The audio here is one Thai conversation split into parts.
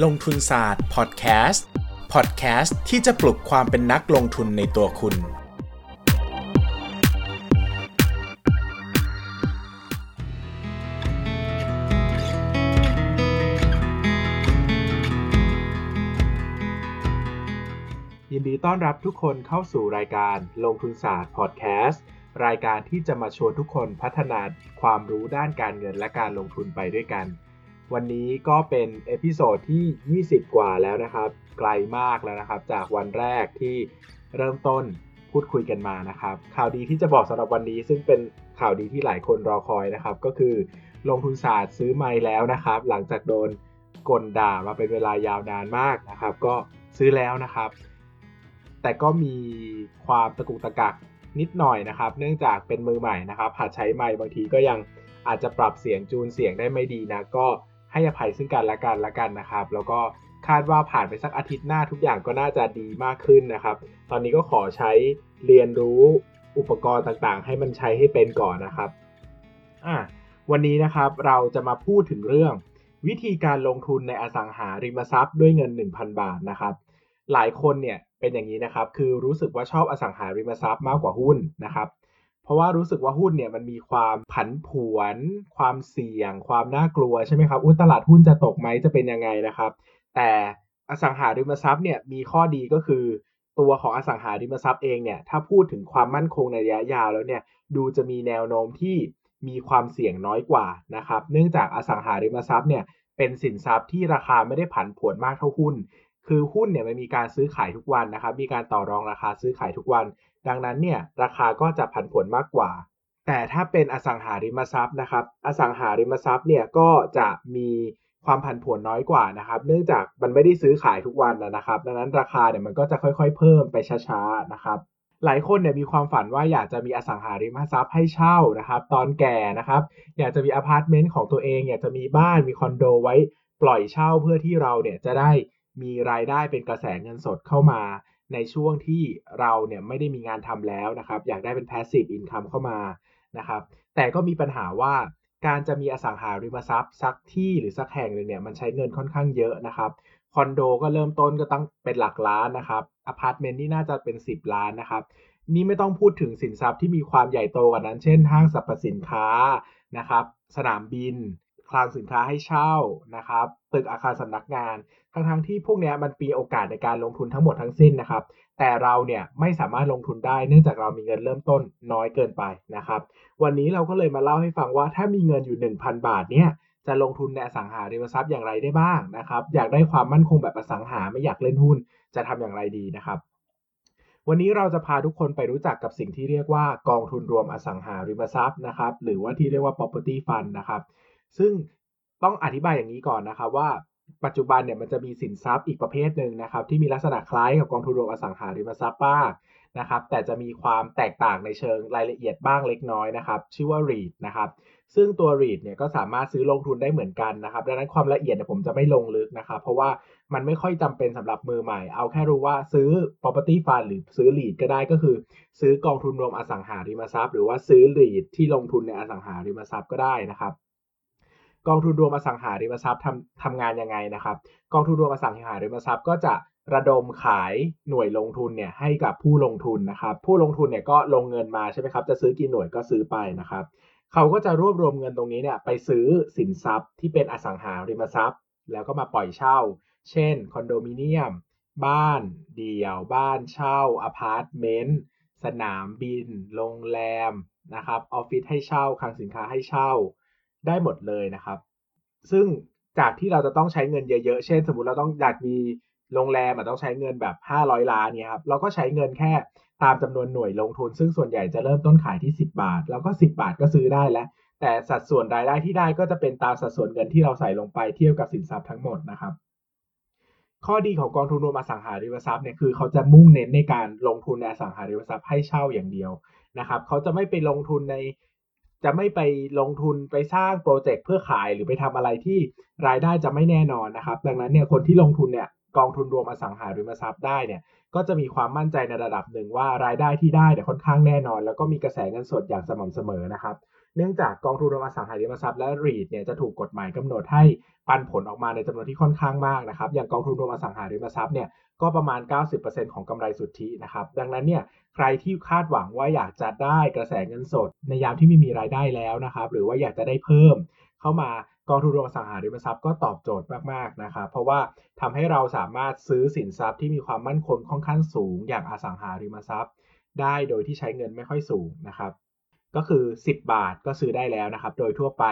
ลงทุนศาสตร์พอดแคสต์พอดแคสต์ที่จะปลุกความเป็นนักลงทุนในตัวคุณ ยินดีต้อนรับทุกคนเข้าสู่รายการลงทุนศาสตร์พอดแคสต์รายการที่จะมาชวนทุกคนพัฒนาความรู้ด้านการเงินและการลงทุนไปด้วยกัน วันนี้ก็เป็น episode ที่ 20 กว่าแล้วนะครับ ไกลมากแล้วนะครับ จากวันแรกที่เริ่มต้นพูดคุยกันมานะครับ ข่าวดีที่จะบอกสำหรับวันนี้ ซึ่งเป็นข่าวดีที่หลายคนรอคอยนะครับ ก็คือลงทุนศาสตร์ซื้อไมค์แล้วนะครับ หลังจากโดนคนด่ามาเป็นเวลายาวนานมากนะครับ ก็ซื้อแล้วนะครับ แต่ก็มีความตะกุกตะกักนิดหน่อยนะครับ เนื่องจากเป็นมือใหม่นะครับหัดใช้ไมค์บางทีก็ยังอาจจะปรับเสียงจูนเสียงได้ไม่ดีนะก็ ให้อภัยซึ่งกันและกันละกันนะครับ แล้วก็คาดว่าผ่านไปสักอาทิตย์หน้าทุกอย่างก็น่าจะดีมากขึ้นนะครับ ตอนนี้ก็ขอใช้เรียนรู้อุปกรณ์ต่างๆ ให้มันใช้ให้เป็นก่อนนะครับอะวันนี้นะครับเราจะมาพูดถึงเรื่อง วิธีการลงทุนในอสังหาริมทรัพย์ด้วยเงิน 1,000 บาทนะครับ หลายคนเนี่ยเป็นอย่างนี้นะครับ คือรู้สึกว่าชอบอสังหาริมทรัพย์มากกว่าหุ้นนะครับ เพราะว่ารู้สึกว่าหุ้นเนี่ยมันมีความผันผวน ความเสี่ยง ความน่ากลัวใช่ไหมครับอุ้ยตลาดหุ้นจะตกไหมจะเป็นยังไงนะครับ แต่อสังหาริมทรัพย์เนี่ยมีข้อดีก็คือ ตัวของอสังหาริมทรัพย์เองเนี่ยถ้าพูดถึงความมั่นคงในระยะยาวแล้วเนี่ยดูจะมีแนวโน้มที่มีความเสี่ยงน้อยกว่านะครับเนื่องจากอสังหาริมทรัพย์เนี่ยเป็นสินทรัพย์ที่ราคาไม่ได้ผันผวนมากเท่าหุ้น คือหุ้นเนี่ยมันมีการซื้อขายทุกวันนะครับ มีการต่อรองราคาซื้อขายทุกวัน ดังนั้นเนี่ยราคาก็จะผันผวนมากกว่า แต่ถ้าเป็นอสังหาริมทรัพย์นะครับ อสังหาริมทรัพย์เนี่ยก็จะมีความผันผวนน้อยกว่านะครับ เนื่องจากมันไม่ได้ซื้อขายทุกวันนะครับ ดังนั้นราคาเนี่ยมันก็จะค่อยๆ เพิ่มไปช้าๆนะครับ หลายคนเนี่ยมีความฝันว่าอยากจะมีอสังหาริมทรัพย์ให้เช่านะครับ ตอนแก่นะครับ อยากจะมีอพาร์ตเมนต์ของตัวเอง อยากจะมีบ้านมีคอนโดไว้ปล่อยเช่าเพื่อที่เราเนี่ยจะได้มีรายได้เป็นกระแสเงินสดเข้ามา ในช่วงที่เราเนี่ยไม่ได้มีงานทำแล้วนะครับ อยากได้เป็น passive income เข้ามานะครับ แต่ก็มีปัญหาว่าการจะมีอสังหาริมทรัพย์สักที่หรือสักแห่งหนึ่งเนี่ยมันใช้เงินค่อนข้างเยอะนะครับคอนโดก็เริ่มต้นก็ต้องเป็นหลักล้านนะครับอพาร์ตเมนต์นี่น่าจะเป็น 10 ล้านนะครับ นี่ไม่ต้องพูดถึงสินทรัพย์ที่มีความใหญ่โตกว่านั้น เช่นห้างสรรพสินค้านะครับ สนามบิน คลังสินค้าให้เช่านะครับตึกอาคารสำนักงาน ทั้งทั้งที่พวกนี้มันมีโอกาสในการลงทุนทั้งหมดทั้งสิ้นนะครับ แต่เราเนี่ยไม่สามารถลงทุนได้เนื่องจากเรามีเงินเริ่มต้นน้อยเกินไปนะครับ วันนี้เราก็เลยมาเล่าให้ฟังว่าถ้ามีเงินอยู่ 1,000 บาทเนี่ยจะลงทุนในอสังหาริมทรัพย์อย่างไรได้บ้างนะครับ อยากได้ความมั่นคงแบบอสังหาไม่อยากเล่นหุ้น จะทำอย่างไรดีนะครับ วันนี้เราจะพาทุกคนไปรู้จักกับสิ่งที่เรียกว่ากองทุนรวมอสังหาริมทรัพย์นะครับ หรือว่าที่เรียกว่า property fund นะครับ ซึ่งต้องอธิบายอย่างนี้ก่อนนะครับว่าปัจจุบันเนี่ยมันจะมีสินทรัพย์อีกประเภทหนึ่งนะครับ ที่มีลักษณะคล้ายกับกองทุนรวมอสังหาริมทรัพย์บ้างนะครับ แต่จะมีความแตกต่างในเชิงรายละเอียดบ้างเล็กน้อยนะครับ ชื่อว่า REIT นะครับ ซึ่งตัว REIT เนี่ยก็สามารถซื้อลงทุนได้เหมือนกันนะครับ ดังนั้นความละเอียดเนี่ยผมจะไม่ลงลึกนะครับ เพราะว่ามันไม่ค่อยจำเป็นสำหรับมือใหม่ เอาแค่รู้ว่าซื้อ property fund หรือซื้อ REIT ก็ได้ก็คือ ซื้อกองทุนรวมอสังหาริมทรัพย์ หรือว่าซื้อ REIT ที่ลงทุนในอสังหาริมทรัพย์ก็ได้นะครับ กองทุนรวมอสังหาริมทรัพย์ทำทำงานยังไงนะครับ กองทุนรวมอสังหาริมทรัพย์ก็จะระดมขายหน่วยลงทุนเนี่ยให้กับผู้ลงทุนนะครับ ผู้ลงทุนเนี่ยก็ลงเงินมาใช่ไหมครับ จะซื้อกี่หน่วยก็ซื้อไปนะครับ เขาก็จะรวบรวมเงินตรงนี้เนี่ยไปซื้อสินทรัพย์ที่เป็นอสังหาริมทรัพย์ แล้วก็มาปล่อยเช่า เช่นคอนโดมิเนียม บ้านเดี่ยว บ้านเช่าอพาร์ตเมนต์สนามบิน โรงแรมนะครับออฟฟิศให้เช่าคลังสินค้าให้เช่า ได้หมดเลยนะครับ ซึ่งจากที่เราจะต้องใช้เงินเยอะๆ เช่น สมมติเราต้องอยากมีโรงแรมต้องใช้เงินแบบ 500 ล้านเนี่ยครับเราก็ใช้เงินแค่ตามจำนวนหน่วยลงทุน ซึ่งส่วนใหญ่จะเริ่มต้นขายที่ 10 บาท แล้วก็ 10 บาทก็ซื้อได้แล้ว แต่สัดส่วนรายได้ที่ได้ก็จะเป็นตามสัดส่วนเงินที่เราใส่ลงไปเทียบกับสินทรัพย์ทั้งหมดนะครับข้อดีของกองทุนรวมอสังหาริมทรัพย์เนี่ยคือเขาจะมุ่งเน้นในการลงทุนในอสังหาริมทรัพย์ให้เช่าอย่างเดียวนะครับเขาจะไม่ไปลงทุนใน จะไม่ไปลงทุนไปสร้างโปรเจกต์เพื่อขายหรือไปทำอะไรที่รายได้จะไม่แน่นอนนะครับ ดังนั้นเนี่ยคนที่ลงทุนเนี่ยกองทุนรวมอสังหาริมทรัพย์ได้เนี่ยก็จะมีความมั่นใจในระดับหนึ่งว่ารายได้ที่ได้เนี่ยค่อนข้างแน่นอน แล้วก็มีกระแสเงินสดอย่างสม่ำเสมอนะครับ เนื่องจากกองทุนรวมอสังหาริมทรัพย์และรีดเนี่ยจะถูกกฎหมายกำหนดให้ปันผลออกมาในจำนวนที่ค่อนข้างมากนะครับ อย่างกองทุนรวมอสังหาริมทรัพย์เนี่ย ก็ประมาณ 90%ของกำไรสุทธินะครับ ดังนั้นเนี่ยใครที่คาดหวังว่าอยากจะได้กระแสเงินสด ในยามที่ไม่มีรายได้แล้วนะครับ หรือว่าอยากจะได้เพิ่ม เข้ามากองทุนรวมอสังหาริมทรัพย์ก็ตอบโจทย์มากๆนะครับ เพราะว่าทำให้เราสามารถซื้อสินทรัพย์ที่มีความมั่นคงค่อนข้างสูง อย่างอสังหาริมทรัพย์ ได้โดยที่ใช้เงินไม่ค่อยสูงนะครับ ก็คือ 10 บาทก็ซื้อได้แล้วนะครับ โดยทั่วไป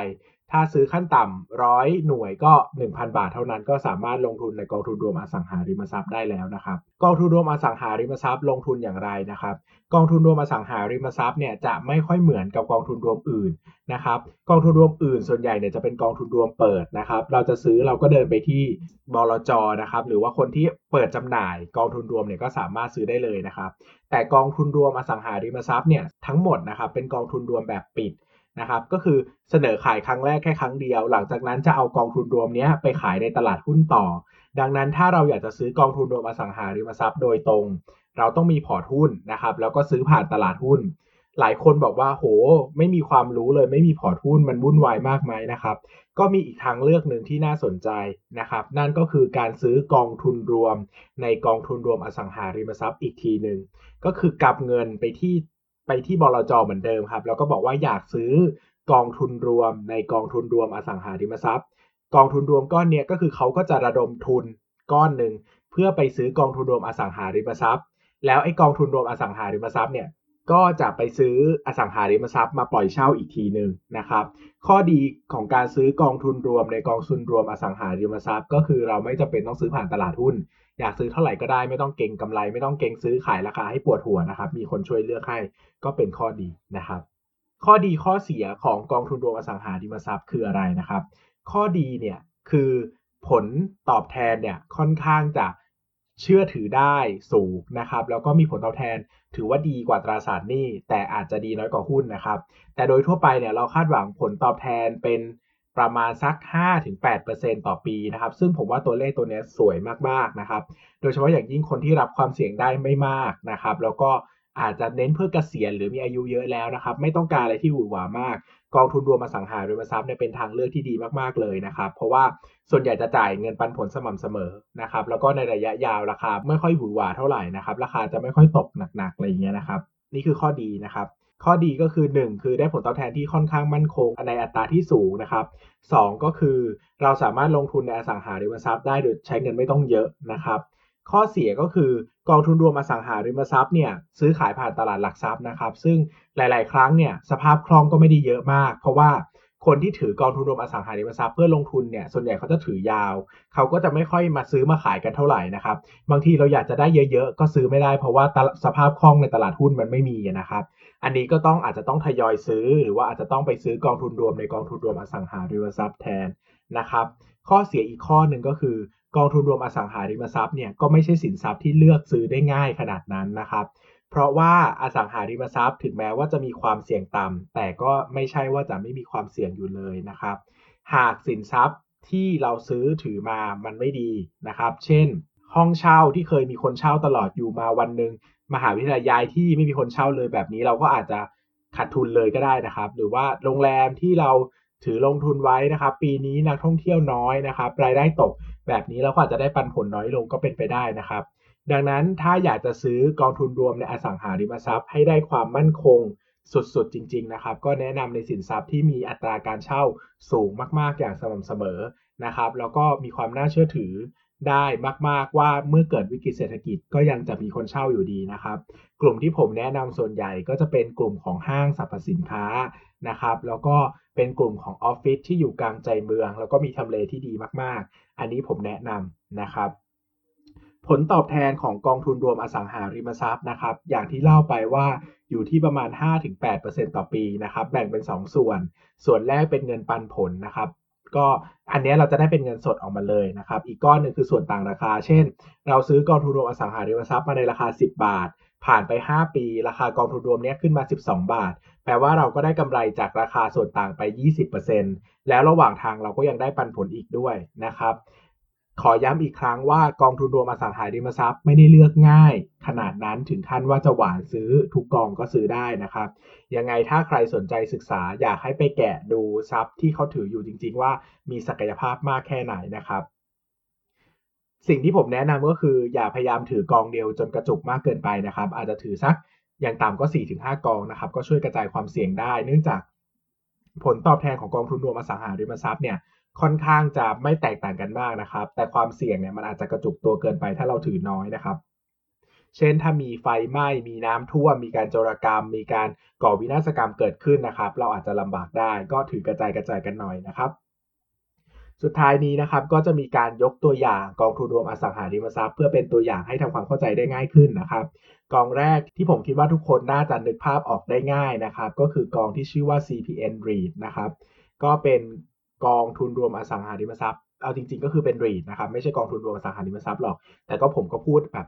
ถ้าซื้อขั้นต่ำร้อยหน่วยก็ 1,000 บาทเท่านั้นก็สามารถลงทุนในกองทุนรวมอสังหาริมทรัพย์ได้แล้วนะครับกองทุนรวมอสังหาริมทรัพย์ลงทุนอย่างไรนะครับ กองทุนรวมอสังหาริมทรัพย์เนี่ยจะไม่ค่อยเหมือนกับกองทุนรวมอื่นนะครับกองทุนรวมอื่นส่วนใหญ่เนี่ยจะเป็นกองทุนรวมเปิดนะครับเราจะซื้อเราก็เดินไปที่บลจนะครับหรือว่าคนที่เปิดจำหน่าย กองทุนรวมเนี่ยก็สามารถซื้อได้เลยนะครับแต่กองทุนรวมอสังหาริมทรัพย์เนี่ยทั้งหมดนะครับเป็นกองทุนรวมแบบปิด นะครับก็คือเสนอขายครั้งแรกแค่ครั้งเดียว หลังจากนั้นจะเอากองทุนรวมนี้ไปขายในตลาดหุ้นต่อ ดังนั้นถ้าเราอยากจะซื้อกองทุนรวมอสังหาริมทรัพย์โดยตรง เราต้องมีพอร์ตหุ้นนะครับแล้วก็ซื้อผ่านตลาดหุ้น หลายคนบอกว่าโห ไม่มีความรู้เลยไม่มีพอร์ตหุ้นมันวุ่นวายมากไหมนะครับ ก็มีอีกทางเลือกหนึ่งที่น่าสนใจนะครับ นั่นก็คือการซื้อกองทุนรวม ในกองทุนรวมอสังหาริมทรัพย์อีกทีหนึ่งก็คือกลับเงินไปที่ ไปที่บลจเหมือนเดิมครับ แล้วก็บอกว่าอยากซื้อกองทุนรวมในกองทุนรวมอสังหาริมทรัพย์ กองทุนรวมก้อนนี้ก็คือเขาก็จะระดมทุนก้อนหนึ่งเพื่อไปซื้อกองทุนรวมอสังหาริมทรัพย์ แล้วไอ้กองทุนรวมอสังหาริมทรัพย์เนี่ยก็จะไปซื้ออสังหาริมทรัพย์มาปล่อยเช่าอีกทีหนึ่งนะครับ ข้อดีของการซื้อกองทุนรวมในกองทุนรวมอสังหาริมทรัพย์ ก็คือเราไม่จำเป็นต้องซื้อผ่านตลาดหุ้น อยากซื้อเท่าไหร่ก็ได้ไม่ต้องเก่งกำไร ไม่ต้องเก่งซื้อขายราคาให้ปวดหัวนะครับ มีคนช่วยเลือกให้ก็เป็นข้อดีนะครับ ข้อดีข้อเสียของกองทุนรวมอสังหาริมทรัพย์คืออะไรนะครับ ข้อดีเนี่ยคือผลตอบแทนเนี่ยค่อนข้างจะเชื่อถือได้สูงนะครับ แล้วก็มีผลตอบแทนถือว่าดีกว่าตราสารหนี้แต่อาจจะดีน้อยกว่าหุ้นนะครับ แต่โดยทั่วไปเนี่ยเราคาดหวังผลตอบแทนเป็น ประมาณสัก 5-8%ต่อปีนะครับ ซึ่งผมว่าตัวเลขตัวนี้สวยมากๆนะครับ โดยเฉพาะอย่างยิ่งคนที่รับความเสี่ยงได้ไม่มากนะครับ แล้วก็อาจจะเน้นเพื่อเกษียณหรือมีอายุเยอะแล้วนะครับ ไม่ต้องการอะไรที่หวือหวามาก กองทุนรวมอสังหาริมทรัพย์เนี่ยเป็นทางเลือกที่ดีมากๆเลยนะครับ เพราะว่าส่วนใหญ่จะจ่ายเงินปันผลสม่ำเสมอนะครับ แล้วก็ในระยะยาวราคาไม่ค่อยหวือหวาเท่าไหร่นะครับ ราคาจะไม่ค่อยตกหนักๆอะไรอย่างเงี้ยนะครับ นี่คือข้อดีนะครับ ข้อดีก็คือ 1 คือได้ผลตอบแทนที่ค่อนข้างมั่นคงในอัตราที่สูงนะครับ 2 ก็คือเราสามารถลงทุนในอสังหาริมทรัพย์ได้โดยใช้เงินไม่ต้องเยอะนะครับ ข้อเสียก็คือกองทุนรวมอสังหาริมทรัพย์เนี่ยซื้อขายผ่านตลาดหลักทรัพย์นะครับ ซึ่งหลาย ๆ ครั้งเนี่ยสภาพคล่องก็ไม่ได้เยอะมาก เพราะว่า คนที่ถือกองทุนรวมอสังหาริมทรัพย์เพื่อลงทุนเนี่ยส่วนใหญ่เขาจะถือยาว เขาก็จะไม่ค่อยมาซื้อมาขายกันเท่าไหร่นะครับ บางทีเราอยากจะได้เยอะๆ ก็ซื้อไม่ได้เพราะว่าสภาพคล่องในตลาดหุ้นมันไม่มีนะครับ อันนี้ก็ต้องอาจจะต้องทยอยซื้อ หรือว่าอาจจะต้องไปซื้อกองทุนรวมในกองทุนรวมอสังหาริมทรัพย์แทนนะครับ ข้อเสียอีกข้อหนึ่งก็คือกองทุนรวมอสังหาริมทรัพย์เนี่ยก็ไม่ใช่สินทรัพย์ที่เลือกซื้อได้ง่ายขนาดนั้นนะครับ เพราะว่าอสังหาริมทรัพย์ ถึงแม้ว่าจะมีความเสี่ยงต่ำแต่ก็ไม่ใช่ว่าจะไม่มีความเสี่ยงอยู่เลยนะครับ หากสินทรัพย์ที่เราซื้อถือมามันไม่ดีนะครับ เช่น ห้องเช่าที่เคยมีคนเช่าตลอดอยู่มาวันหนึ่งมหาวิทยาลัยย้ายที่ไม่มีคนเช่าเลยแบบนี้เราก็อาจจะขาดทุนเลยก็ได้นะครับ หรือว่าโรงแรมที่เราถือลงทุนไว้นะครับ ปีนี้นักท่องเที่ยวน้อยนะครับ รายได้ตก แบบนี้เราก็อาจจะได้ปันผลน้อยลงก็เป็นไปได้นะครับ ดังนั้นถ้าอยากจะซื้อกองทุนรวมในอสังหาริมทรัพย์ ให้ได้ความมั่นคงสุดๆ จริง ๆ นะครับ ก็แนะนำในสินทรัพย์ที่มีอัตราการเช่าสูงมากๆอย่างสม่ำเสมอนะครับ แล้วก็มีความน่าเชื่อถือได้มาก ๆ ว่าเมื่อเกิดวิกฤตเศรษฐกิจก็ยังจะมีคนเช่าอยู่ดีนะครับ กลุ่มที่ผมแนะนำส่วนใหญ่ก็จะเป็นกลุ่มของห้างสรรพสินค้า นะครับ แล้วก็เป็นกลุ่มของออฟฟิศที่อยู่กลางใจเมือง แล้วก็มีทำเลที่ดีมากๆ อันนี้ผมแนะนำนะครับผลตอบแทนของกองทุนรวมอสังหาริมทรัพย์นะครับ อย่างที่เล่าไปว่าอยู่ที่ประมาณ 5-8%ต่อปีนะครับ แบ่งเป็น 2 ส่วน ส่วนแรกเป็นเงินปันผลนะครับ ก็อันนี้เราจะได้เป็นเงินสดออกมาเลยนะครับ อีกก้อนหนึ่งคือส่วนต่างราคา เช่น เราซื้อกองทุนรวมอสังหาริมทรัพย์มาในราคา 10 บาท ผ่านไป 5 ปี ราคากองทุนรวมนี้ขึ้นมา 12 บาท แปลว่าเราก็ได้กำไรจากราคาส่วนต่างไป 20%แล้วระหว่างทางเราก็ยังได้ปันผลอีกด้วยนะครับ ขอย้ำอีกครั้งว่ากองทุนรวมอสังหาริมทรัพย์ไม่ได้เลือกง่าย ขนาดนั้นถึงขั้นว่าจะหวานซื้อทุกกองก็ซื้อได้นะครับ ยังไงถ้าใครสนใจศึกษาอยากให้ไปแกะดูทรัพย์ที่เขาถืออยู่จริง ๆ ว่ามีศักยภาพมากแค่ไหนนะครับ สิ่งที่ผมแนะนำก็คืออย่าพยายามถือกองเดียวจนกระจุกมากเกินไปนะครับ อาจจะถือสักอย่างต่ำก็ 4-5 กองนะครับ ก็ช่วยกระจายความเสี่ยงได้ เนื่องจากผลตอบแทนของกองทุนรวมอสังหาริมทรัพย์เนี่ยค่อนข้างจะไม่แตกต่างกันมากนะครับ แต่ความเสี่ยงเนี่ยมันอาจจะกระจุกตัวเกินไปถ้าเราถือน้อยนะครับ เช่นถ้ามีไฟไหม้มีน้ำท่วม มีการโจรกรรม มีการก่อวินาศกรรมเกิดขึ้นนะครับ เราอาจจะลำบากได้ก็ถือกระจายกระจายกันหน่อยนะครับ สุดท้ายนี้นะครับก็จะมีการยกตัวอย่างกองทุนรวมอสังหาริมทรัพย์ เพื่อเป็นตัวอย่างให้ทำความเข้าใจได้ง่ายขึ้นนะครับ กองแรกที่ผมคิดว่าทุกคนน่าจะนึกภาพออกได้ง่ายนะครับ ก็คือกองที่ชื่อว่า CPN REIT นะครับก็เป็นกองทุนรวมอสังหาริมทรัพย์ เอาจริง ๆ ก็คือเป็น REIT นะครับไม่ใช่กองทุนรวมอสังหาริมทรัพย์หรอก แต่ก็ผมก็พูดแบบ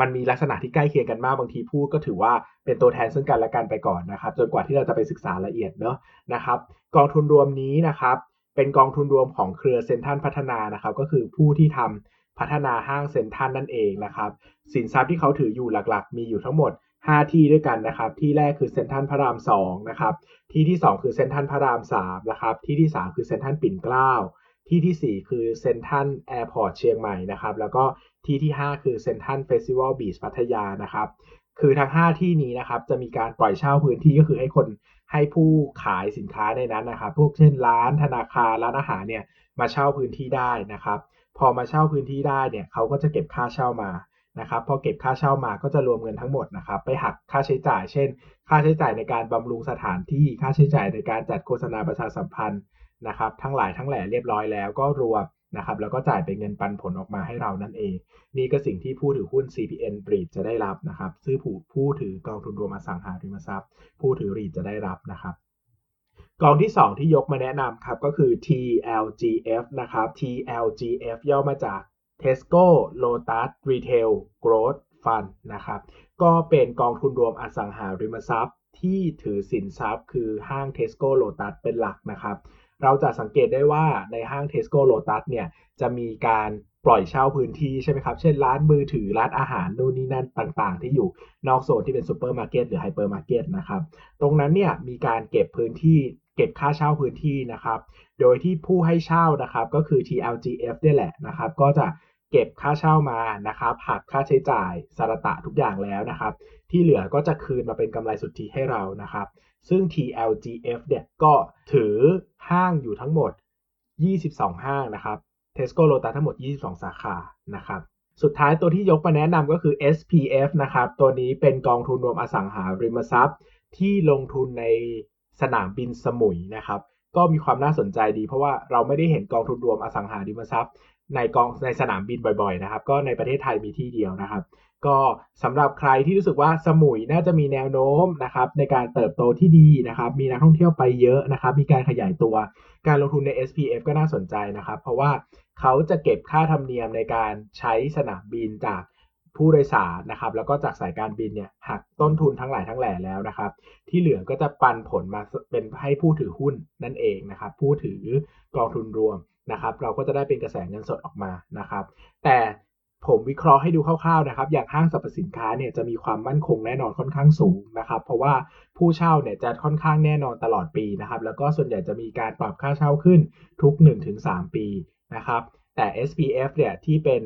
มันมีลักษณะที่ใกล้เคียงกันมากบางทีพูดก็ถือว่าเป็นตัวแทนซึ่งกันและกันไปก่อนนะครับ จนกว่าที่เราจะไปศึกษาละเอียดเนาะนะครับ กองทุนรวมนี้นะครับ เป็นกองทุนรวมของเครือเซ็นทรัลพัฒนานะครับ ก็คือผู้ที่ทำพัฒนาห้างเซ็นทรัลนั่นเองนะครับ สินทรัพย์ที่เขาถืออยู่หลักๆ มีอยู่ทั้งหมด 5 ที่ด้วยกันนะครับ ที่แรกคือเซ็นทรัลพระราม2นะครับ ที่ที่ 2 คือเซ็นทรัลพระราม3นะครับ ที่ที่ 3 คือเซ็นทรัลปิ่นเกล้า ที่ที่ 4 คือเซ็นทรัลแอร์พอร์ตเชียงใหม่นะครับ แล้วก็ที่ที่ 5 คือเซ็นทรัลเฟสติวัลบีชพัทยานะครับ คือทั้ง 5 ที่นี้นะครับ จะมีการปล่อยเช่าพื้นที่ก็คือให้คนให้ผู้ขายสินค้าในนั้นนะครับ พวกเช่นร้านธนาคารร้านอาหารเนี่ยมาเช่าพื้นที่ได้นะครับ พอมาเช่าพื้นที่ได้เนี่ยเขาก็จะเก็บค่าเช่ามานะครับ พอเก็บค่าเช่ามาก็จะรวมเงินทั้งหมดนะครับ ไปหักค่าใช้จ่าย เช่น ค่าใช้จ่ายในการบำรุงสถานที่ค่าใช้จ่ายในการจัดโฆษณาประชาสัมพันธ์นะครับ ทั้งหลายทั้งแหล่เรียบร้อยแล้วก็รวม นะครับแล้วก็จ่ายเป็นเงินปันผลออกมาให้เรานั่นเอง นี่ก็สิ่งที่ผู้ถือหุ้น CPN REIT จะได้รับนะครับซึ่งผู้ผู้ถือกองทุนรวมอสังหาริมทรัพย์ ผู้ถือ REIT จะได้รับนะครับกองที่ 2 ที่ยกมาแนะนำครับก็คือ TLGF นะครับ TLGF ย่อมาจาก Tesco Lotus Retail Growth Fund นะครับก็เป็นกองทุนรวมอสังหาริมทรัพย์ ที่ถือสินทรัพย์คือห้าง Tesco Lotus เป็นหลักนะครับ เราจะสังเกตได้ว่าในห้าง Tesco Lotus เนี่ยจะมีการปล่อยเช่าพื้นที่ใช่ไหมครับ เช่นร้านมือถือร้านอาหารนู่นนี่นั่นต่างๆ ที่อยู่นอกโซนที่เป็นซูเปอร์มาร์เก็ตหรือไฮเปอร์มาร์เก็ตนะครับ ตรงนั้นเนี่ยมีการเก็บพื้นที่เก็บค่าเช่าพื้นที่นะครับ โดยที่ผู้ให้เช่านะครับก็คือ TLGF ได้แหละนะครับ ก็จะ เก็บค่าเช่ามานะครับหักค่าใช้จ่ายสะระตะทุกอย่างแล้วนะครับ ที่เหลือก็จะคืนมาเป็นกำไรสุทธิให้เรานะครับ ซึ่ง TLGF เนี่ยก็ถือห้างอยู่ทั้งหมด 22 ห้างนะครับ Tesco Lotus ทั้งหมด 22 สาขานะครับสุดท้ายตัวที่ยกมาแนะนำก็คือ SPF นะครับ ตัวนี้เป็นกองทุนรวมอสังหาริมทรัพย์ ที่ลงทุนในสนามบินสมุยนะครับ ก็มีความน่าสนใจดี เพราะว่าเราไม่ได้เห็นกองทุนรวมอสังหาริมทรัพย์ ในกองในสนามบินบ่อยๆนะครับ ก็ในประเทศไทยมีที่เดียวนะครับ ก็สำหรับใครที่รู้สึกว่าสมุยน่าจะมีแนวโน้มนะครับในการเติบโตที่ดีนะครับ มีนักท่องเที่ยวไปเยอะนะครับ มีการขยายตัว การลงทุนใน SPF ก็น่าสนใจนะครับ เพราะว่าเขาจะเก็บค่าธรรมเนียมในการใช้สนามบินจาก ผู้โดยสารนะครับ แล้วก็จากสายการบินเนี่ยหักต้นทุนทั้งหลายทั้งแหล่แล้วนะครับ ที่เหลือก็จะปันผลมาเป็นให้ผู้ถือหุ้นนั่นเองนะครับ ผู้ถือกองทุนรวมนะครับ เราก็จะได้เป็นกระแสเงินสดออกมานะครับ แต่ผมวิเคราะห์ให้ดูคร่าวๆนะครับ อย่างห้างสรรพสินค้าเนี่ยจะมีความมั่นคงแน่นอนค่อนข้างสูงนะครับ เพราะว่าผู้เช่าเนี่ยจะค่อนข้างแน่นอนตลอดปีนะครับ แล้วก็ส่วนใหญ่จะมีการปรับค่าเช่าขึ้นทุก 1-3 ปีนะครับ แต่ SPF เนี่ยที่เป็น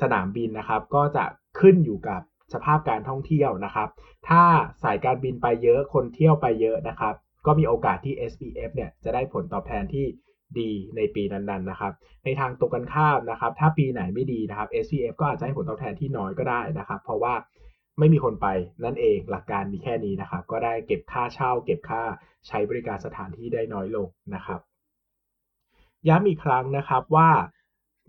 สนามบินนะครับ ก็จะ ขึ้นอยู่กับสภาพการท่องเที่ยวนะครับ ถ้าสายการบินไปเยอะคนเที่ยวไปเยอะนะครับ ก็มีโอกาสที่ SPF เนี่ยจะได้ผลตอบแทนที่ดีในปีนั้นๆนะครับ ในทางตรงกันข้ามนะครับ ถ้าปีไหนไม่ดีนะครับ SPF ก็อาจจะให้ผลตอบแทนที่น้อยก็ได้นะครับ เพราะว่าไม่มีคนไปนั่นเองหลักการมีแค่นี้นะครับ ก็ได้เก็บค่าเช่า เก็บค่าใช้บริการสถานที่ได้น้อยลงนะครับ ย้ำอีกครั้งนะครับว่า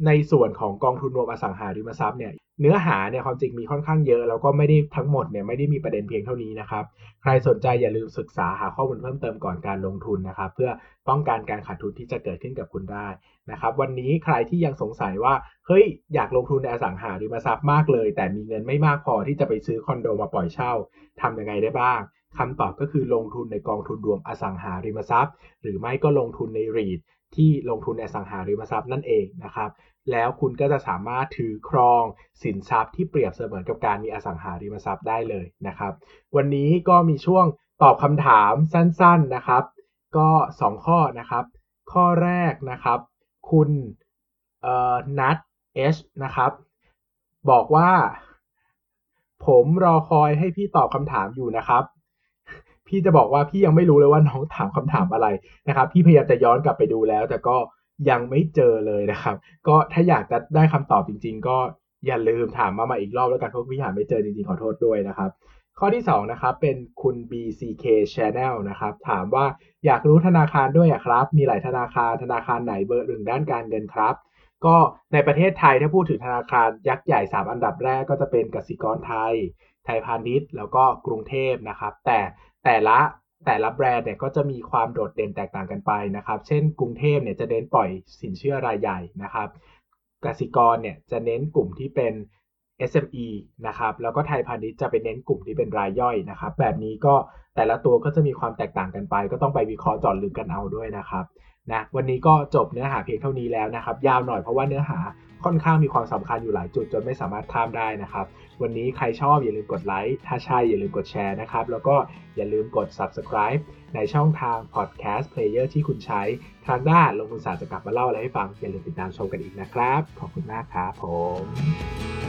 ในส่วนของกองทุนรวมอสังหาริมทรัพย์เนี่ยเนื้อหาเนี่ยความจริงมีค่อนข้างเยอะ แล้วก็ไม่ได้ทั้งหมดเนี่ยไม่ได้มีประเด็นเพียงเท่านี้นะครับ ใครสนใจอย่าลืมศึกษาหาข้อมูลเพิ่มเติมก่อนการลงทุนนะครับ เพื่อป้องกันการขาดทุนที่จะเกิดขึ้นกับคุณได้นะครับ วันนี้ใครที่ยังสงสัยว่าเฮ้ยอยากลงทุนในอสังหาริมทรัพย์มากเลย แต่มีเงินไม่มากพอที่จะไปซื้อคอนโดมาปล่อยเช่าทำยังไงได้บ้างคำตอบก็คือลงทุนในกองทุนรวมอสังหาริมทรัพย์ หรือไม่ก็ลงทุนใน REIT ที่ลงทุนในสังหาริมทรัพย์นั่นเองนะครับ แล้วคุณก็จะสามารถถือครองสินทรัพย์ที่เปรียบเสมือนกับการมีอสังหาริมทรัพย์ได้เลยนะครับ วันนี้ก็มีช่วงตอบคำถามสั้นๆนะครับ ก็ 2 ข้อนะครับ ข้อแรกนะครับ คุณนัทเอชนะครับ บอกว่า ผมรอคอยให้พี่ตอบคำถามอยู่นะครับ พี่จะบอกว่าพี่ยังไม่รู้เลยว่าน้องถามคำถามอะไรนะครับ พี่พยายามจะย้อนกลับไปดูแล้ว แต่ก็ยังไม่เจอเลยนะครับ ก็ถ้าอยากจะได้คำตอบจริง ๆ ก็อย่าลืมถามมาใหม่อีกรอบแล้วกันเพราะพี่หาไม่เจอจริงๆขอโทษด้วยนะครับ ข้อที่2นะครับเป็นคุณ BCK Channel นะครับ ถามว่าอยากรู้ธนาคารด้วยอะครับ มีหลายธนาคารธนาคารไหนเบอร์หนึ่งด้านการเงินครับ ก็ในประเทศไทยถ้าพูดถึงธนาคารยักษ์ใหญ่ 3 อันดับแรกก็จะเป็นกสิกรไทย ไทยพาณิชย์แล้วก็กรุงเทพนะครับ แต่ แต่ละแต่ละแบรนด์เนี่ยก็จะมีความโดดเด่นแตกต่างกันไปนะครับ เช่นกรุงเทพเนี่ยจะเน้นปล่อยสินเชื่อรายใหญ่นะครับกสิกรเนี่ยจะเน้นกลุ่มที่เป็น SME นะครับ แล้วก็ไทยพาณิชย์จะไปเน้นกลุ่มที่เป็นรายย่อยนะครับ แบบนี้ก็แต่ละตัวก็จะมีความแตกต่างกันไป ก็ต้องไปวิเคราะห์จอดลึกกันเอาด้วยนะครับนะวันนี้ก็จบเนื้อหาเพียงเท่านี้แล้วนะครับ ยาวหน่อยเพราะว่าเนื้อหา ค่อนข้างมีความสำคัญอยู่หลายจุดจนไม่สามารถข้ามได้นะครับ วันนี้ใครชอบอย่าลืมกดไลค์ถ้าใช่อย่าลืมกดแชร์นะครับ แล้วก็อย่าลืมกด subscribe ในช่องทาง podcast player ที่คุณใช้ ทางด้านลงทุนศาสตร์จะกลับมาเล่าอะไรให้ฟังอย่าลืมติดตามชมกันอีกนะครับ ขอบคุณมากครับผม